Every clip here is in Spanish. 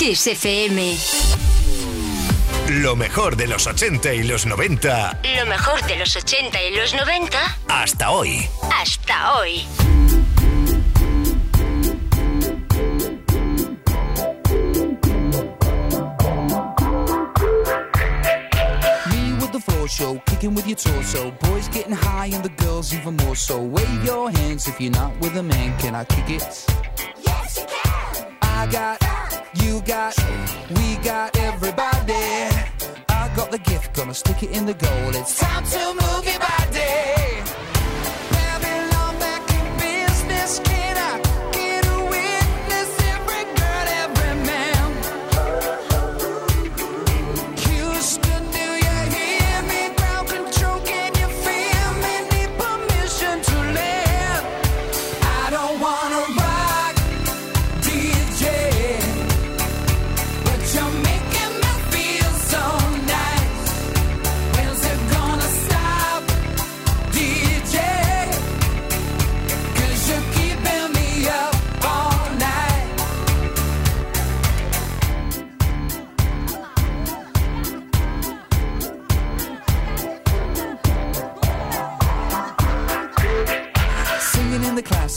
Kiss FM. Lo mejor de los 80 y los 90. Lo mejor de los 80 y los 90. Hasta hoy. Hasta hoy. show, kicking with your torso. Boys getting high and the girls even more so. Wave your hands if you're not with a man. Can I kick it? Yes, you can. I got, you got, we got everybody. I got the gift, gonna stick it in the goal. It's time to move your body. Babylon back in business.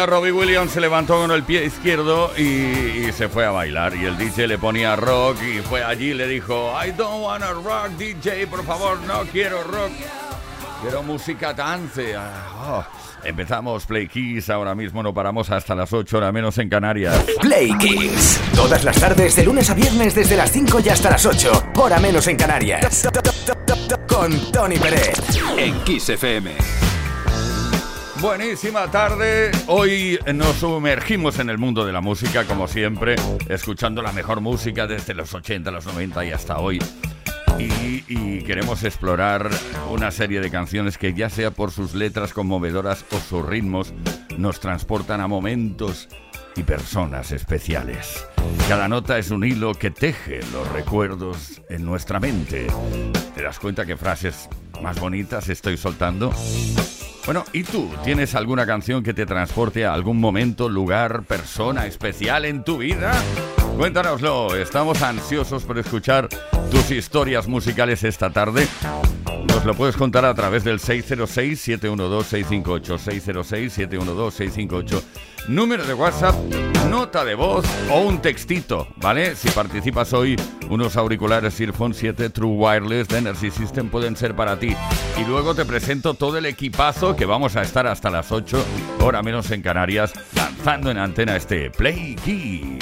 Día Robbie Williams se levantó con el pie izquierdo y, se fue a bailar. Y el DJ le ponía rock y fue allí y le dijo, I don't wanna rock, DJ, por favor, no quiero rock. Quiero música dance. Ah, oh. Empezamos Play Kiss, ahora mismo no paramos hasta las 8 horas menos en Canarias. Play Kiss, todas las tardes de lunes a viernes desde las 5 y hasta las 8, hora menos en Canarias. Con Tony Pérez en Kiss FM. Buenísima tarde. Hoy nos sumergimos en el mundo de la música, como siempre, escuchando la mejor música desde los 80, los 90 y hasta hoy. Y, queremos explorar una serie de canciones que ya sea por sus letras conmovedoras o sus ritmos, nos transportan a momentos y personas especiales. Cada nota es un hilo que teje los recuerdos en nuestra mente. ¿Te das cuenta qué frases más bonitas estoy soltando? Bueno, ¿y tú? ¿Tienes alguna canción que te transporte a algún momento, lugar, persona especial en tu vida? Cuéntanoslo, estamos ansiosos por escuchar tus historias musicales esta tarde lo puedes contar a través del 606-712-658. 606-712-658. Número de WhatsApp, nota de voz o un textito, ¿vale? Si participas hoy, unos auriculares Earphone 7 True Wireless de Energy System pueden ser para ti. Y luego te presento todo el equipazo que vamos a estar hasta las 8, hora menos en Canarias, lanzando en antena este Play Key.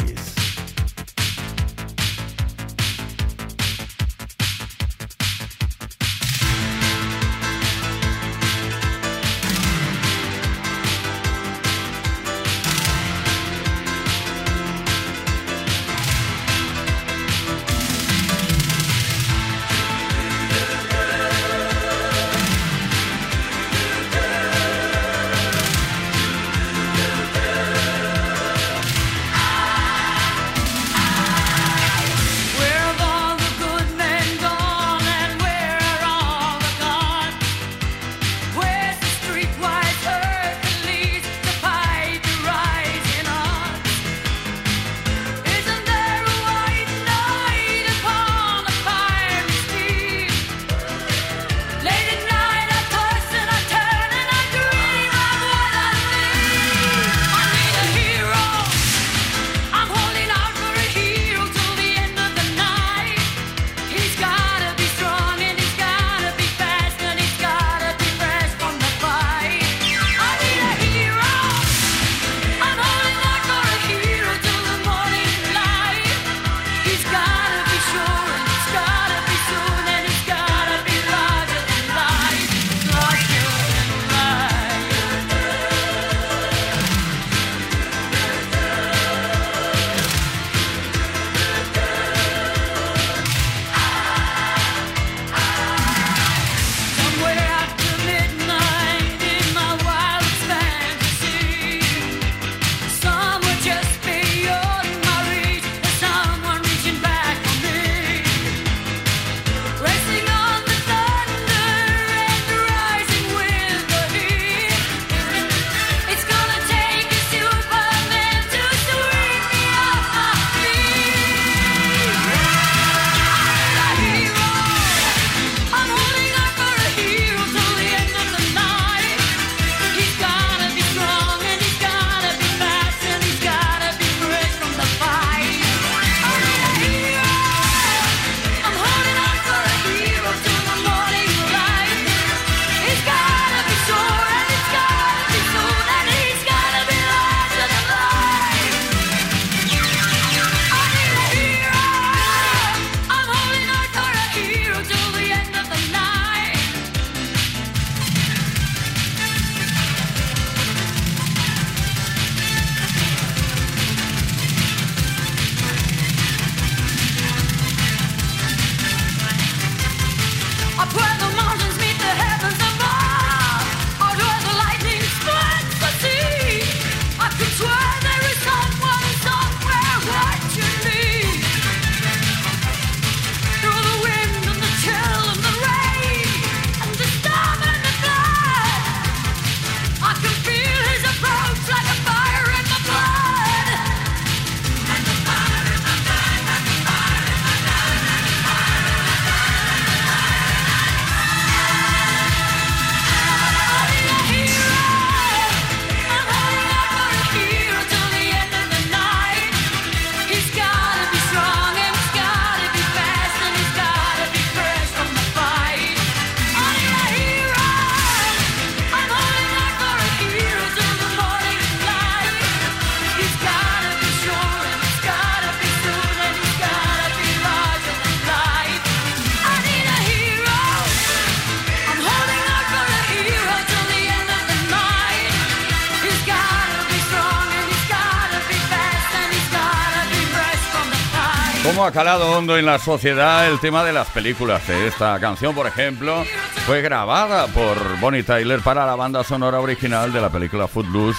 ha calado hondo en la sociedad el tema de las películas. Esta canción, por ejemplo, fue grabada por Bonnie Tyler para la banda sonora original de la película Footloose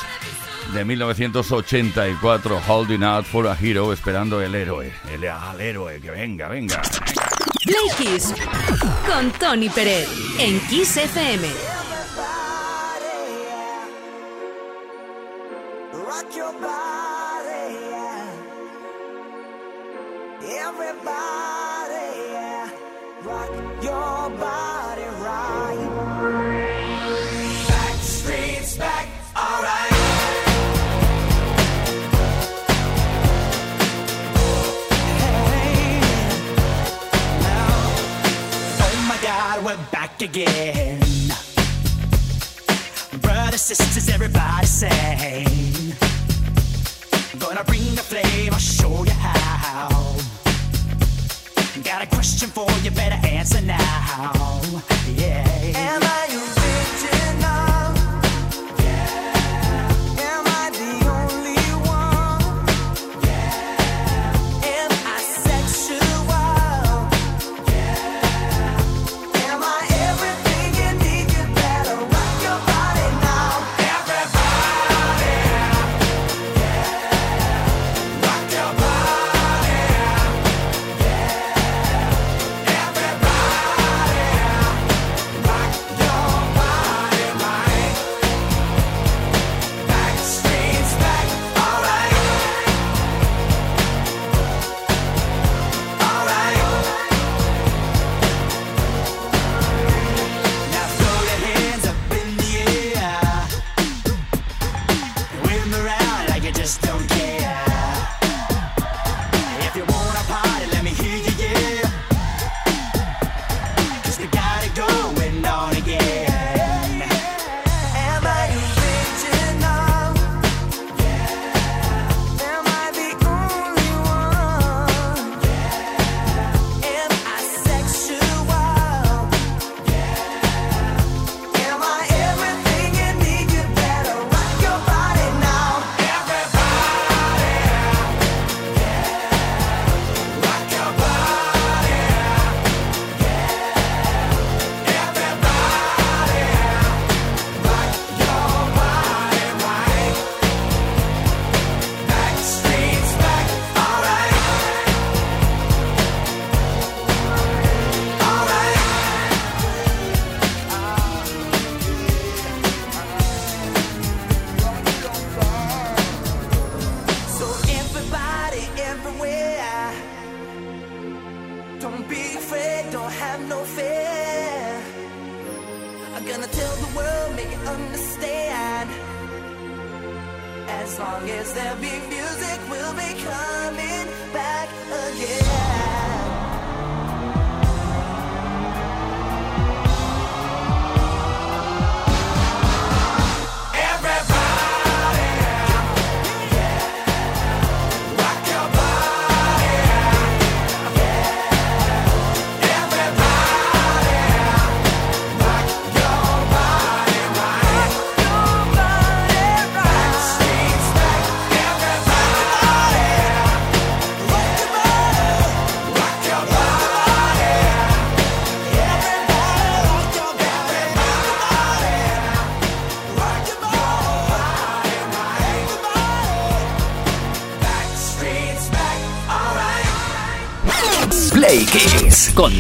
de 1984, Holding Out for a Hero, esperando el héroe, el al héroe, que venga, venga. venga. Con Tony Pérez en Kiss FM.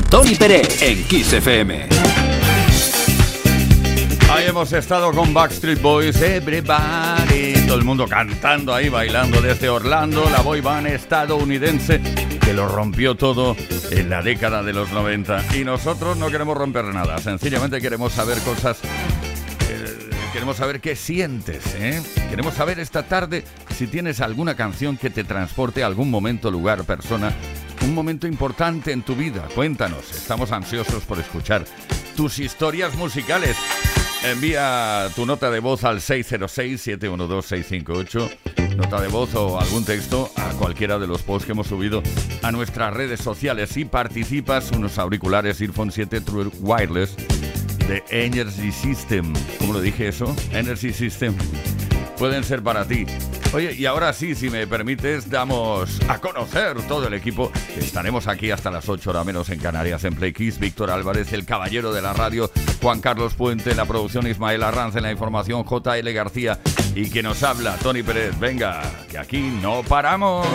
Tony Pérez en Kiss FM. Ahí hemos estado con Backstreet Boys, Everybody, todo el mundo cantando ahí, bailando desde Orlando, la boy band estadounidense que lo rompió todo en la década de los 90. Y nosotros no queremos romper nada, sencillamente queremos saber cosas eh, queremos saber qué sientes, ¿eh? Queremos saber esta tarde si tienes alguna canción que te transporte a algún momento, lugar, persona, un momento importante en tu vida. Cuéntanos, estamos ansiosos por escuchar tus historias musicales. Envía tu nota de voz al 606-712-658, nota de voz o algún texto a cualquiera de los posts que hemos subido a nuestras redes sociales. Si participas, unos auriculares Earphone 7 True Wireless de Energy System. ¿Cómo lo dije eso? Energy System. Pueden ser para ti. Oye, y ahora sí, si me permites, damos a conocer todo el equipo. Estaremos aquí hasta las 8 horas menos en Canarias en Play Kiss. Víctor Álvarez, el caballero de la radio, Juan Carlos Puente, en la producción Ismael Arranz, en la información JL García y que nos habla Tony Pérez. Venga, que aquí no paramos.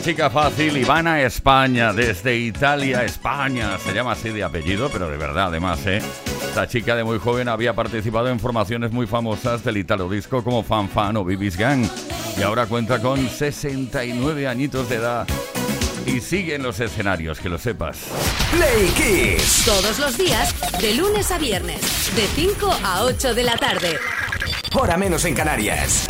chica fácil, Ivana España, desde Italia, España. Se llama así de apellido, pero de verdad, además, ¿eh? Esta chica de muy joven había participado en formaciones muy famosas del italo disco como Fanfan o Bibis Gang. Y ahora cuenta con 69 añitos de edad. Y sigue en los escenarios, que lo sepas. Play Kiss. Todos los días, de lunes a viernes, de 5 a 8 de la tarde. Hora menos en Canarias.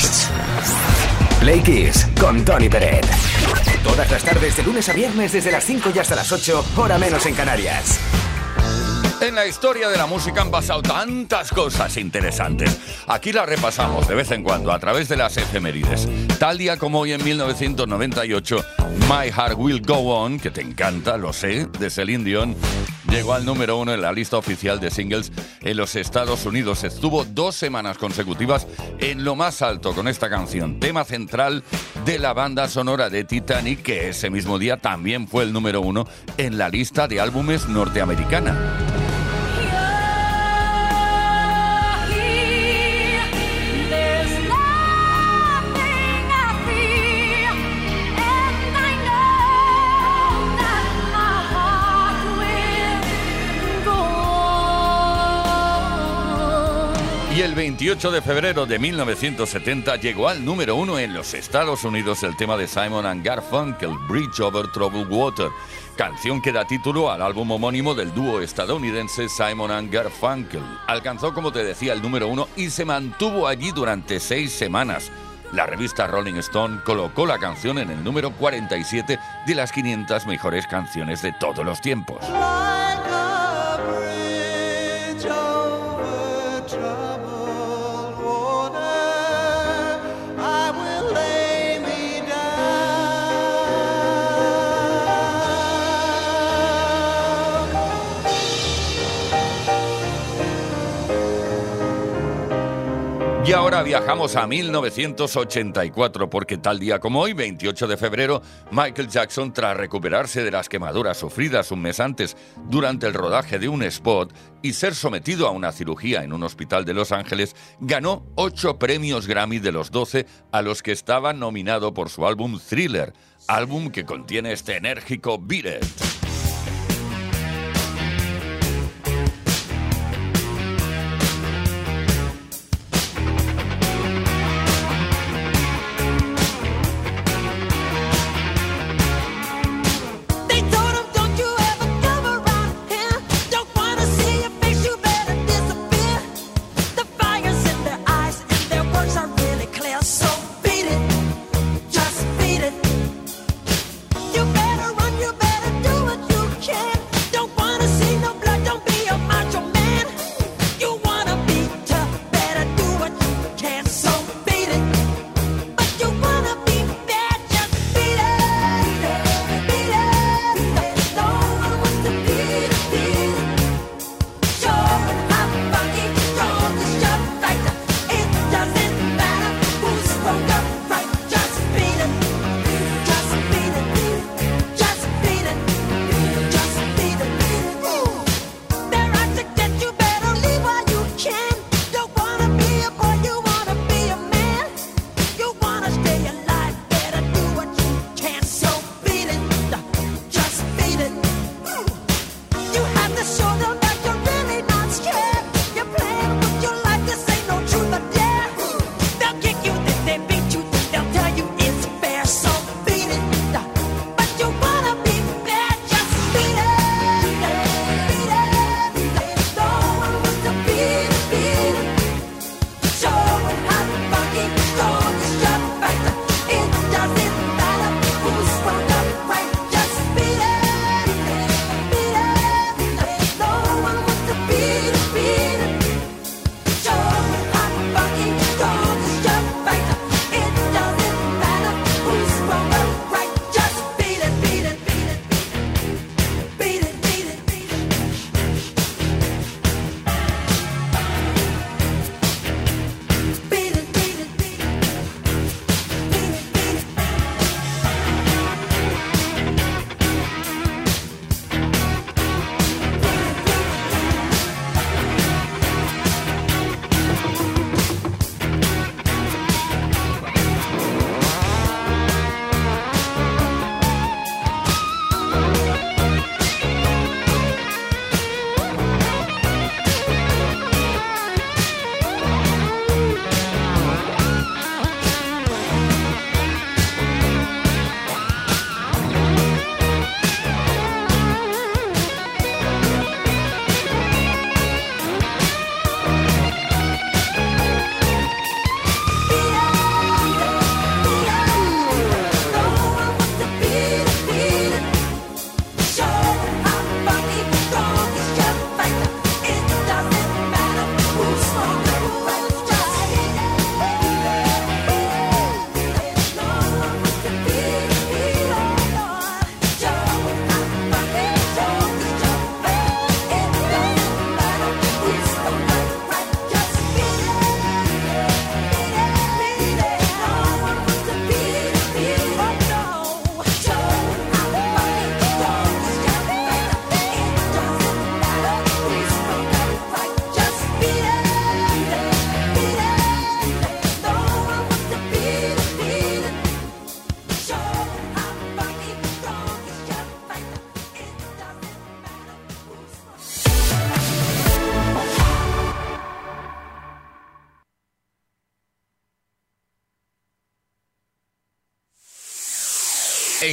Kiss. Play Kiss con Tony Peret. Todas las tardes de lunes a viernes desde las 5 y hasta las 8, hora menos en Canarias. En la historia de la música han pasado tantas cosas interesantes. Aquí las repasamos de vez en cuando a través de las efemérides. Tal día como hoy en 1998, My Heart Will Go On, que te encanta, lo sé, de Celine Dion, llegó al número uno en la lista oficial de singles en los Estados Unidos. Estuvo dos semanas consecutivas en lo más alto con esta canción, tema central de la banda sonora de Titanic, que ese mismo día también fue el número uno en la lista de álbumes norteamericana. Y el 28 de febrero de 1970 llegó al número uno en los Estados Unidos el tema de Simon and Garfunkel, Bridge Over Troubled Water, canción que da título al álbum homónimo del dúo estadounidense Simon and Garfunkel. Alcanzó, como te decía, el número uno y se mantuvo allí durante seis semanas. La revista Rolling Stone colocó la canción en el número 47 de las 500 mejores canciones de todos los tiempos. Y ahora viajamos a 1984 porque tal día como hoy, 28 de febrero, Michael Jackson, tras recuperarse de las quemaduras sufridas un mes antes durante el rodaje de un spot y ser sometido a una cirugía en un hospital de Los Ángeles, ganó 8 premios Grammy de los 12 a los que estaba nominado por su álbum Thriller, álbum que contiene este enérgico Beat.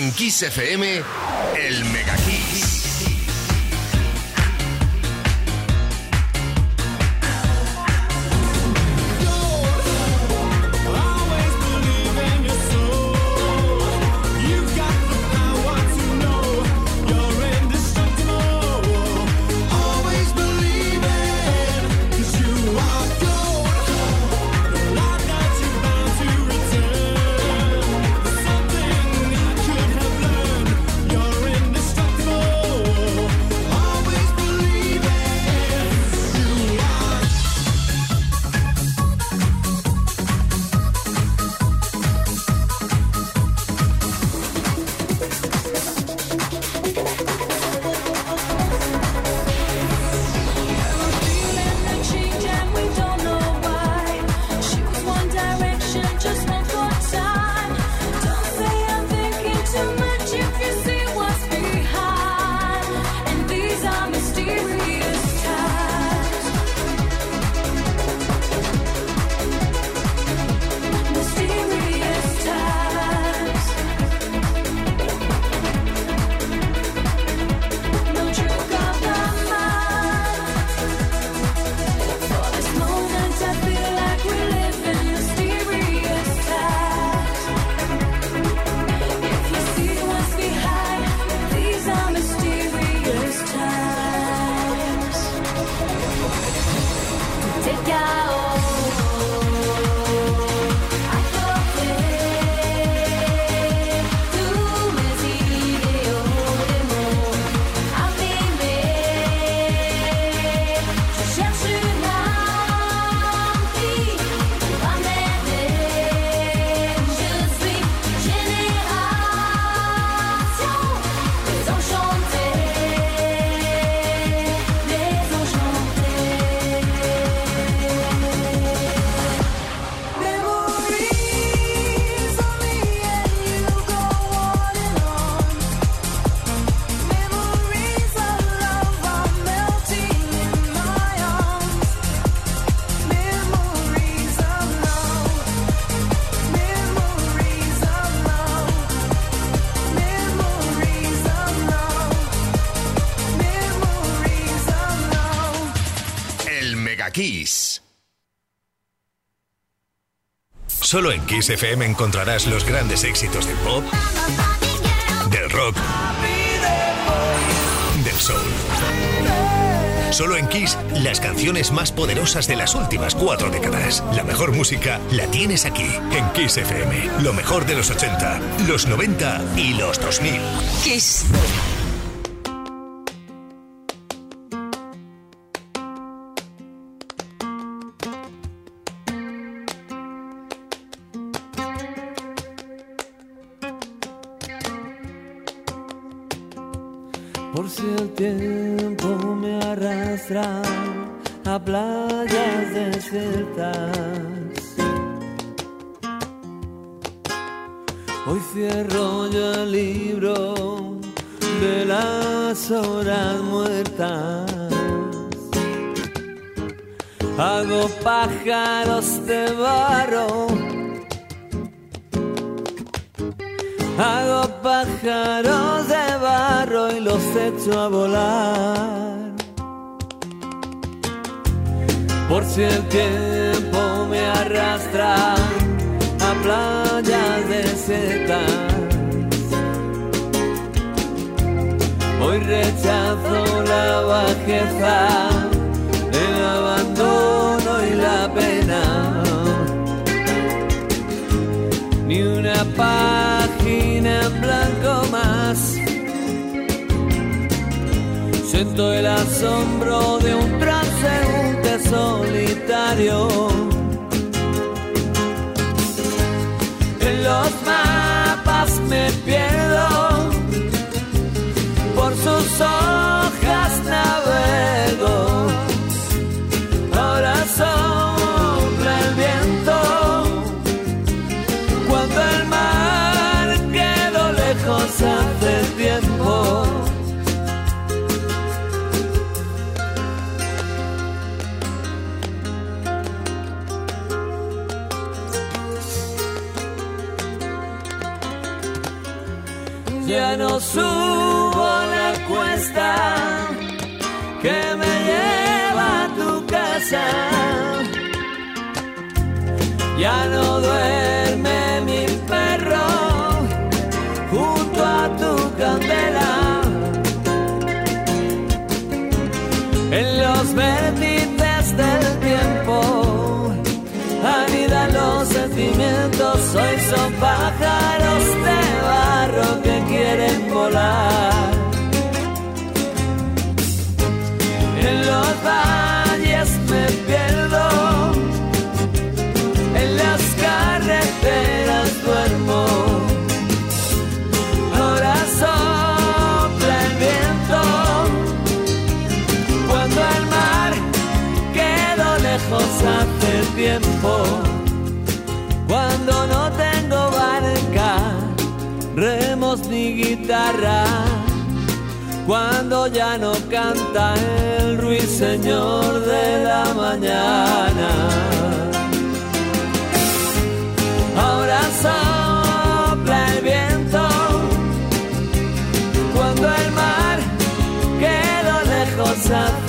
En Kiss FM, el Mega Solo en Kiss FM encontrarás los grandes éxitos del pop, del rock, del soul. Solo en Kiss, las canciones más poderosas de las últimas cuatro décadas. La mejor música la tienes aquí, en Kiss FM. Lo mejor de los 80, los 90 y los 2000. Kiss. Hago pájaros de barro y los echo a volar. Por si el tiempo me arrastra a playas desiertas. Hoy rechazo la bajeza, el abandono y la pena. Ni una página Siento el asombro de un transeúnte solitario. En los mapas me pierdo, por sus hojas navego. Ya no duerme mi perro junto a tu candela. En los vértices del tiempo anidan los sentimientos. Hoy son pájaros de barro que quieren volar. Cuando no tengo barca, remos ni guitarra. Cuando ya no canta el ruiseñor de la mañana. Ahora sopla el viento cuando el mar quedó lejos hace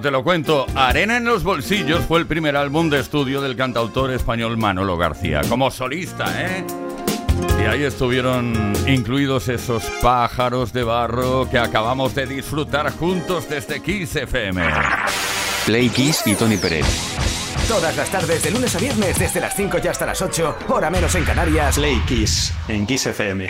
Bueno, te lo cuento. Arena en los bolsillos fue el primer álbum de estudio del cantautor español Manolo García, como solista, ¿eh? Y ahí estuvieron incluidos esos pájaros de barro que acabamos de disfrutar juntos desde Kiss FM. Play Kiss y Tony Pérez. Todas las tardes, de lunes a viernes, desde las 5 y hasta las 8, hora menos en Canarias. Play Kiss en Kiss FM.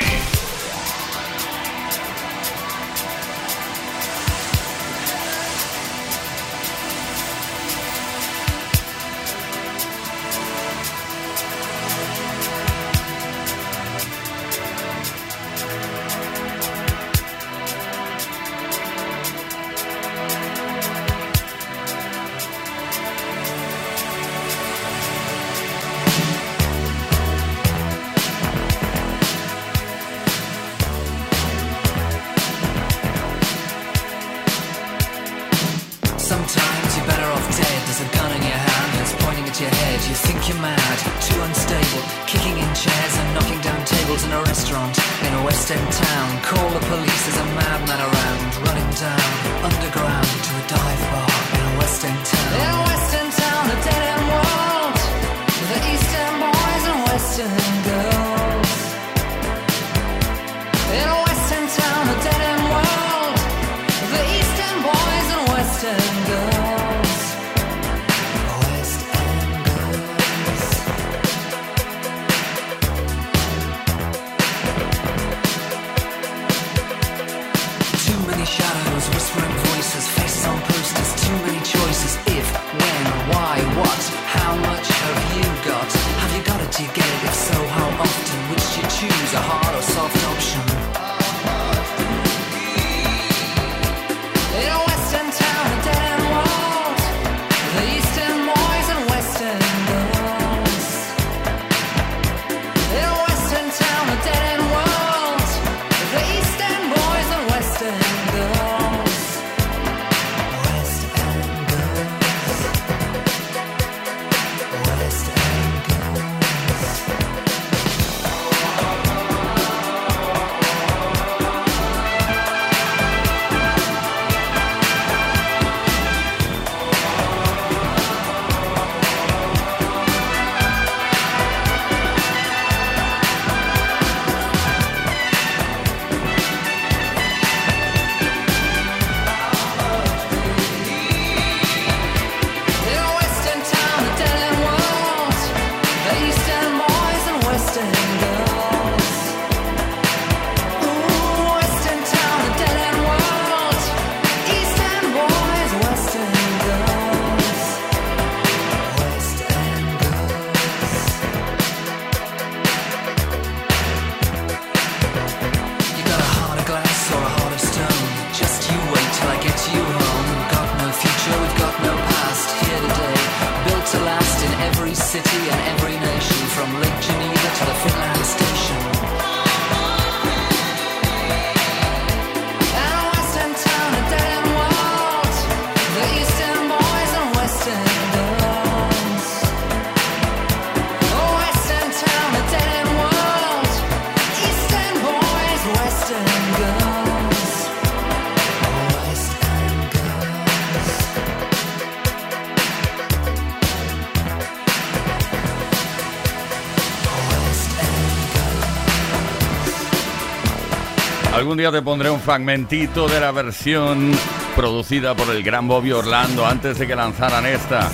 Algún día te pondré un fragmentito de la versión producida por el gran Bobby Orlando antes de que lanzaran esta.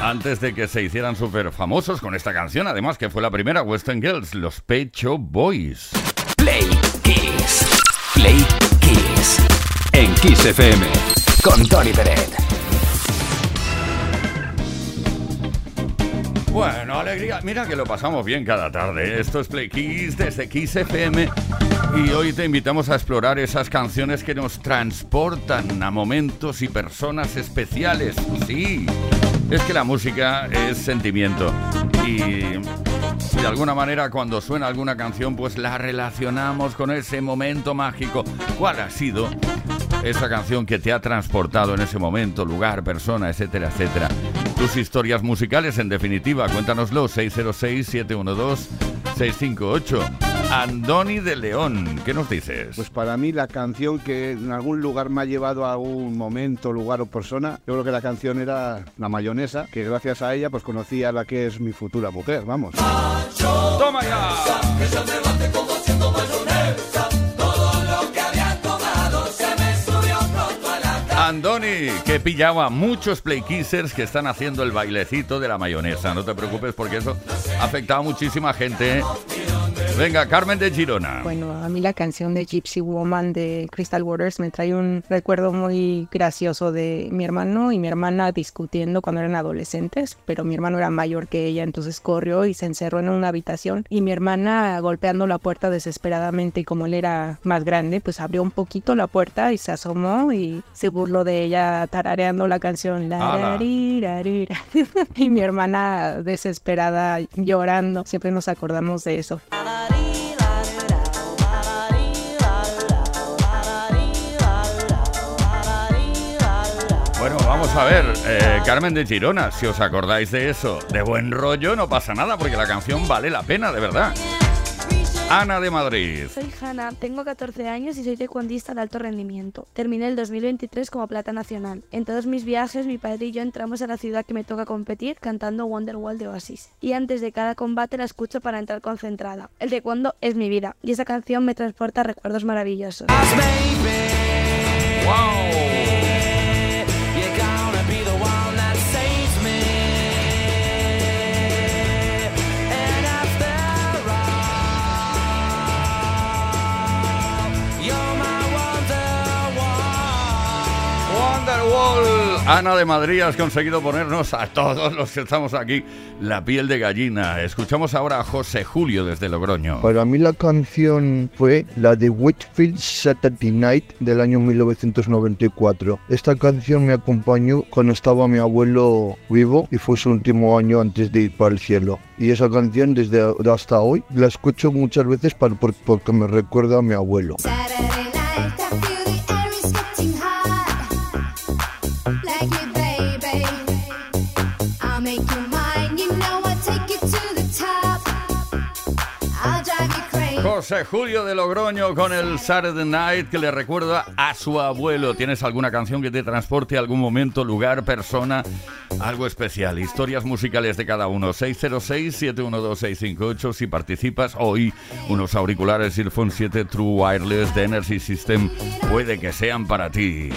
Antes de que se hicieran súper famosos con esta canción, además que fue la primera Western Girls, los Pecho Boys. Play Kiss. Play Kiss. En Kiss FM. Con Tony Peret. Bueno, alegría. Mira que lo pasamos bien cada tarde. Esto es Play Kiss desde Kiss FM. Y hoy te invitamos a explorar esas canciones que nos transportan a momentos y personas especiales. Sí, es que la música es sentimiento. Y de alguna manera cuando suena alguna canción, pues la relacionamos con ese momento mágico. ¿Cuál ha sido esa canción que te ha transportado en ese momento, lugar, persona, etcétera, etcétera? Tus historias musicales, en definitiva, cuéntanoslo 606-712-658. Andoni de León, ¿qué nos dices? Pues para mí la canción que en algún lugar me ha llevado a algún momento, lugar o persona, yo creo que la canción era La Mayonesa, que gracias a ella pues conocí a la que es mi futura mujer, vamos. ¡Toma ya! Andoni, que pillaba muchos play kissers que están haciendo el bailecito de la mayonesa. No te preocupes porque eso ha afectado a muchísima gente. Venga, Carmen de Girona. Bueno, a mí la canción de Gypsy Woman de Crystal Waters me trae un recuerdo muy gracioso de mi hermano y mi hermana discutiendo cuando eran adolescentes, pero mi hermano era mayor que ella, entonces corrió y se encerró en una habitación y mi hermana golpeando la puerta desesperadamente y como él era más grande, pues abrió un poquito la puerta y se asomó y se burló de ella tarareando la canción. La, y mi hermana desesperada llorando, siempre nos acordamos de eso. Vamos a ver, eh, Carmen de Girona, si os acordáis de eso, de buen rollo, no pasa nada porque la canción vale la pena, de verdad. Ana de Madrid. Soy Hanna, tengo 14 años y soy taekwondista de alto rendimiento. Terminé el 2023 como plata nacional. En todos mis viajes, mi padre y yo entramos a la ciudad que me toca competir cantando Wonderwall de Oasis. Y antes de cada combate la escucho para entrar concentrada. El taekwondo es mi vida y esa canción me transporta a recuerdos maravillosos. You're Ana de Madrid, has conseguido ponernos a todos los que estamos aquí la piel de gallina. Escuchamos ahora a José Julio desde Logroño. Para mí la canción fue la de Whitfield Saturday Night del año 1994. Esta canción me acompañó cuando estaba mi abuelo vivo y fue su último año antes de ir para el cielo. Y esa canción desde hasta hoy la escucho muchas veces porque me recuerda a mi abuelo. José Julio de Logroño con el Saturday Night que le recuerda a su abuelo. ¿Tienes alguna canción que te transporte a algún momento, lugar, persona? Algo especial. Historias musicales de cada uno. 606-712-658. Si participas hoy, unos auriculares Earphone 7 True Wireless de Energy System puede que sean para ti.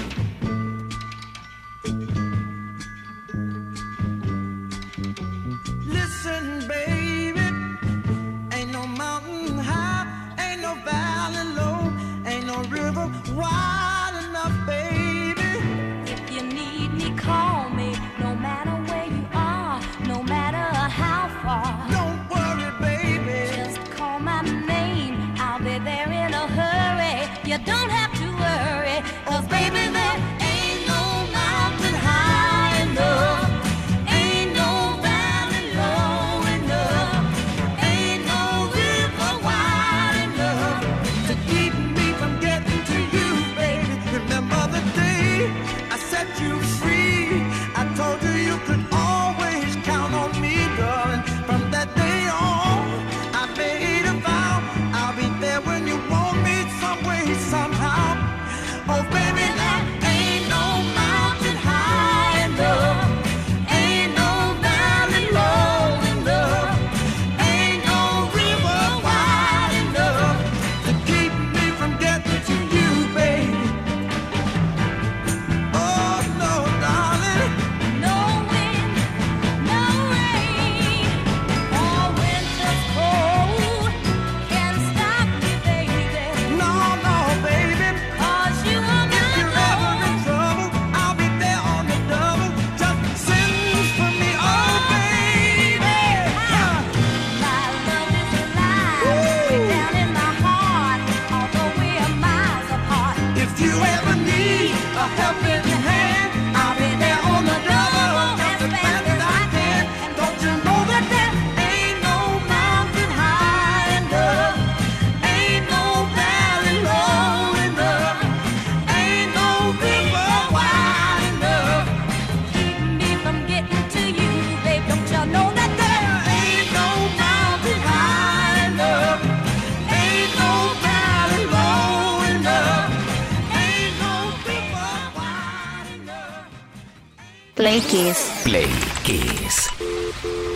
Play Kiss.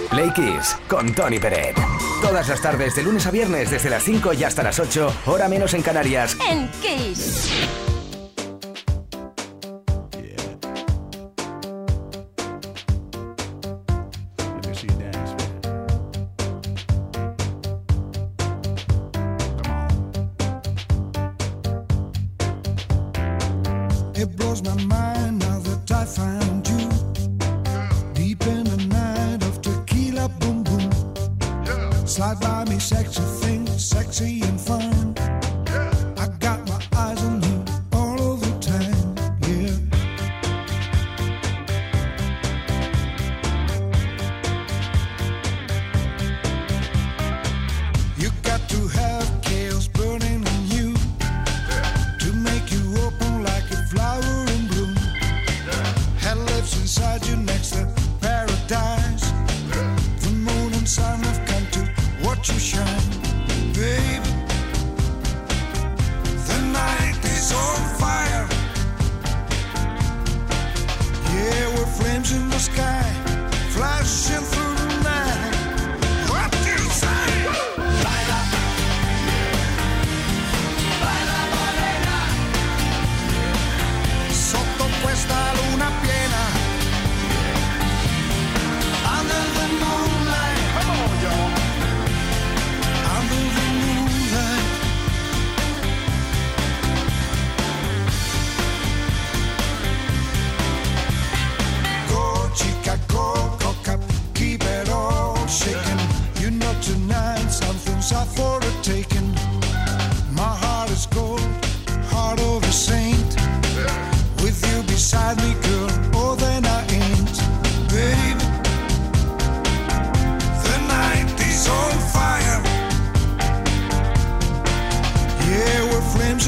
Play Kiss con Tony Peret. Todas las tardes, de lunes a viernes, desde las 5 y hasta las 8, hora menos en Canarias. En Kiss. side by me, sexy thing, sexy and fun.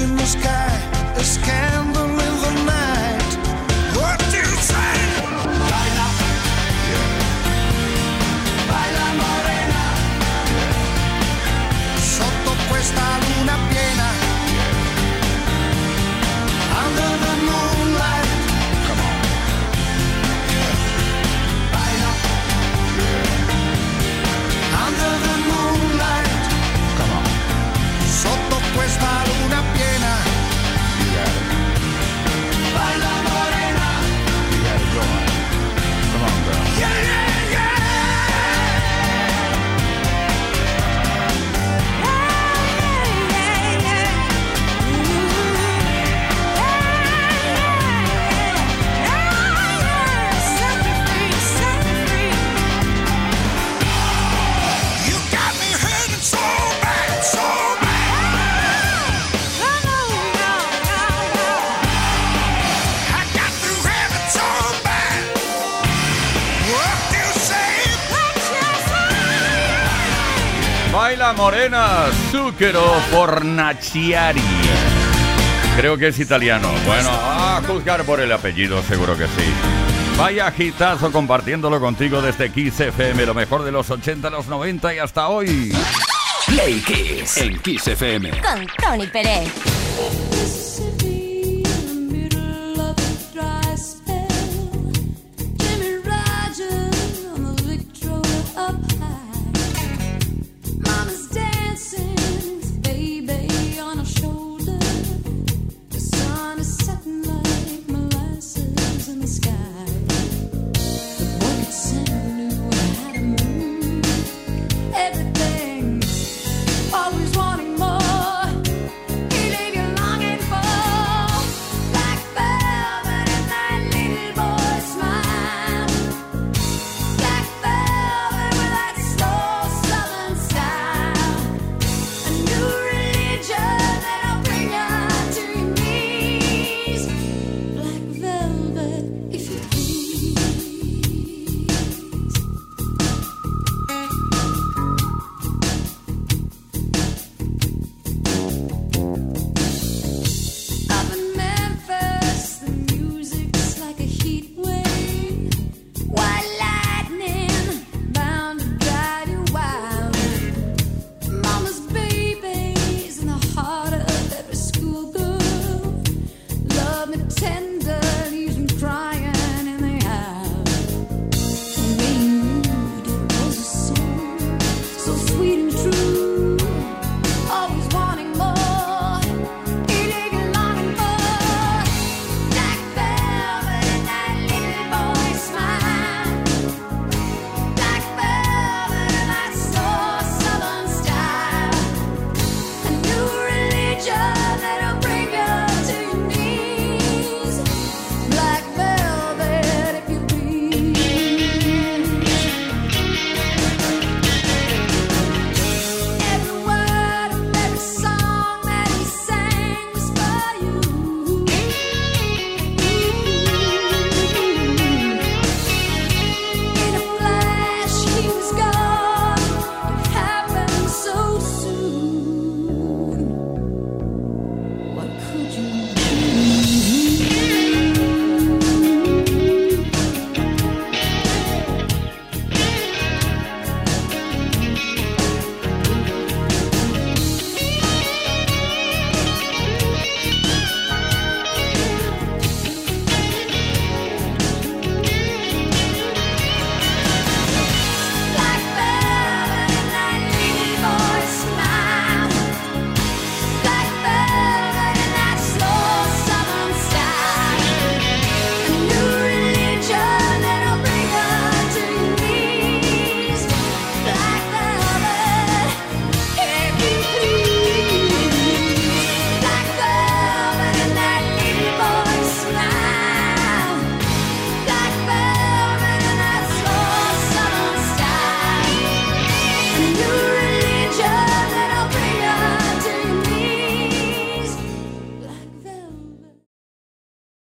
in the sky, a sky. Morena Zucchero Fornaciari. Creo que es italiano. Bueno, a juzgar por el apellido, seguro que sí. Vaya gitazo compartiéndolo contigo desde Kiss FM, lo mejor de los 80, los 90 y hasta hoy. Play Kiss en Kiss FM. Con Tony Pérez.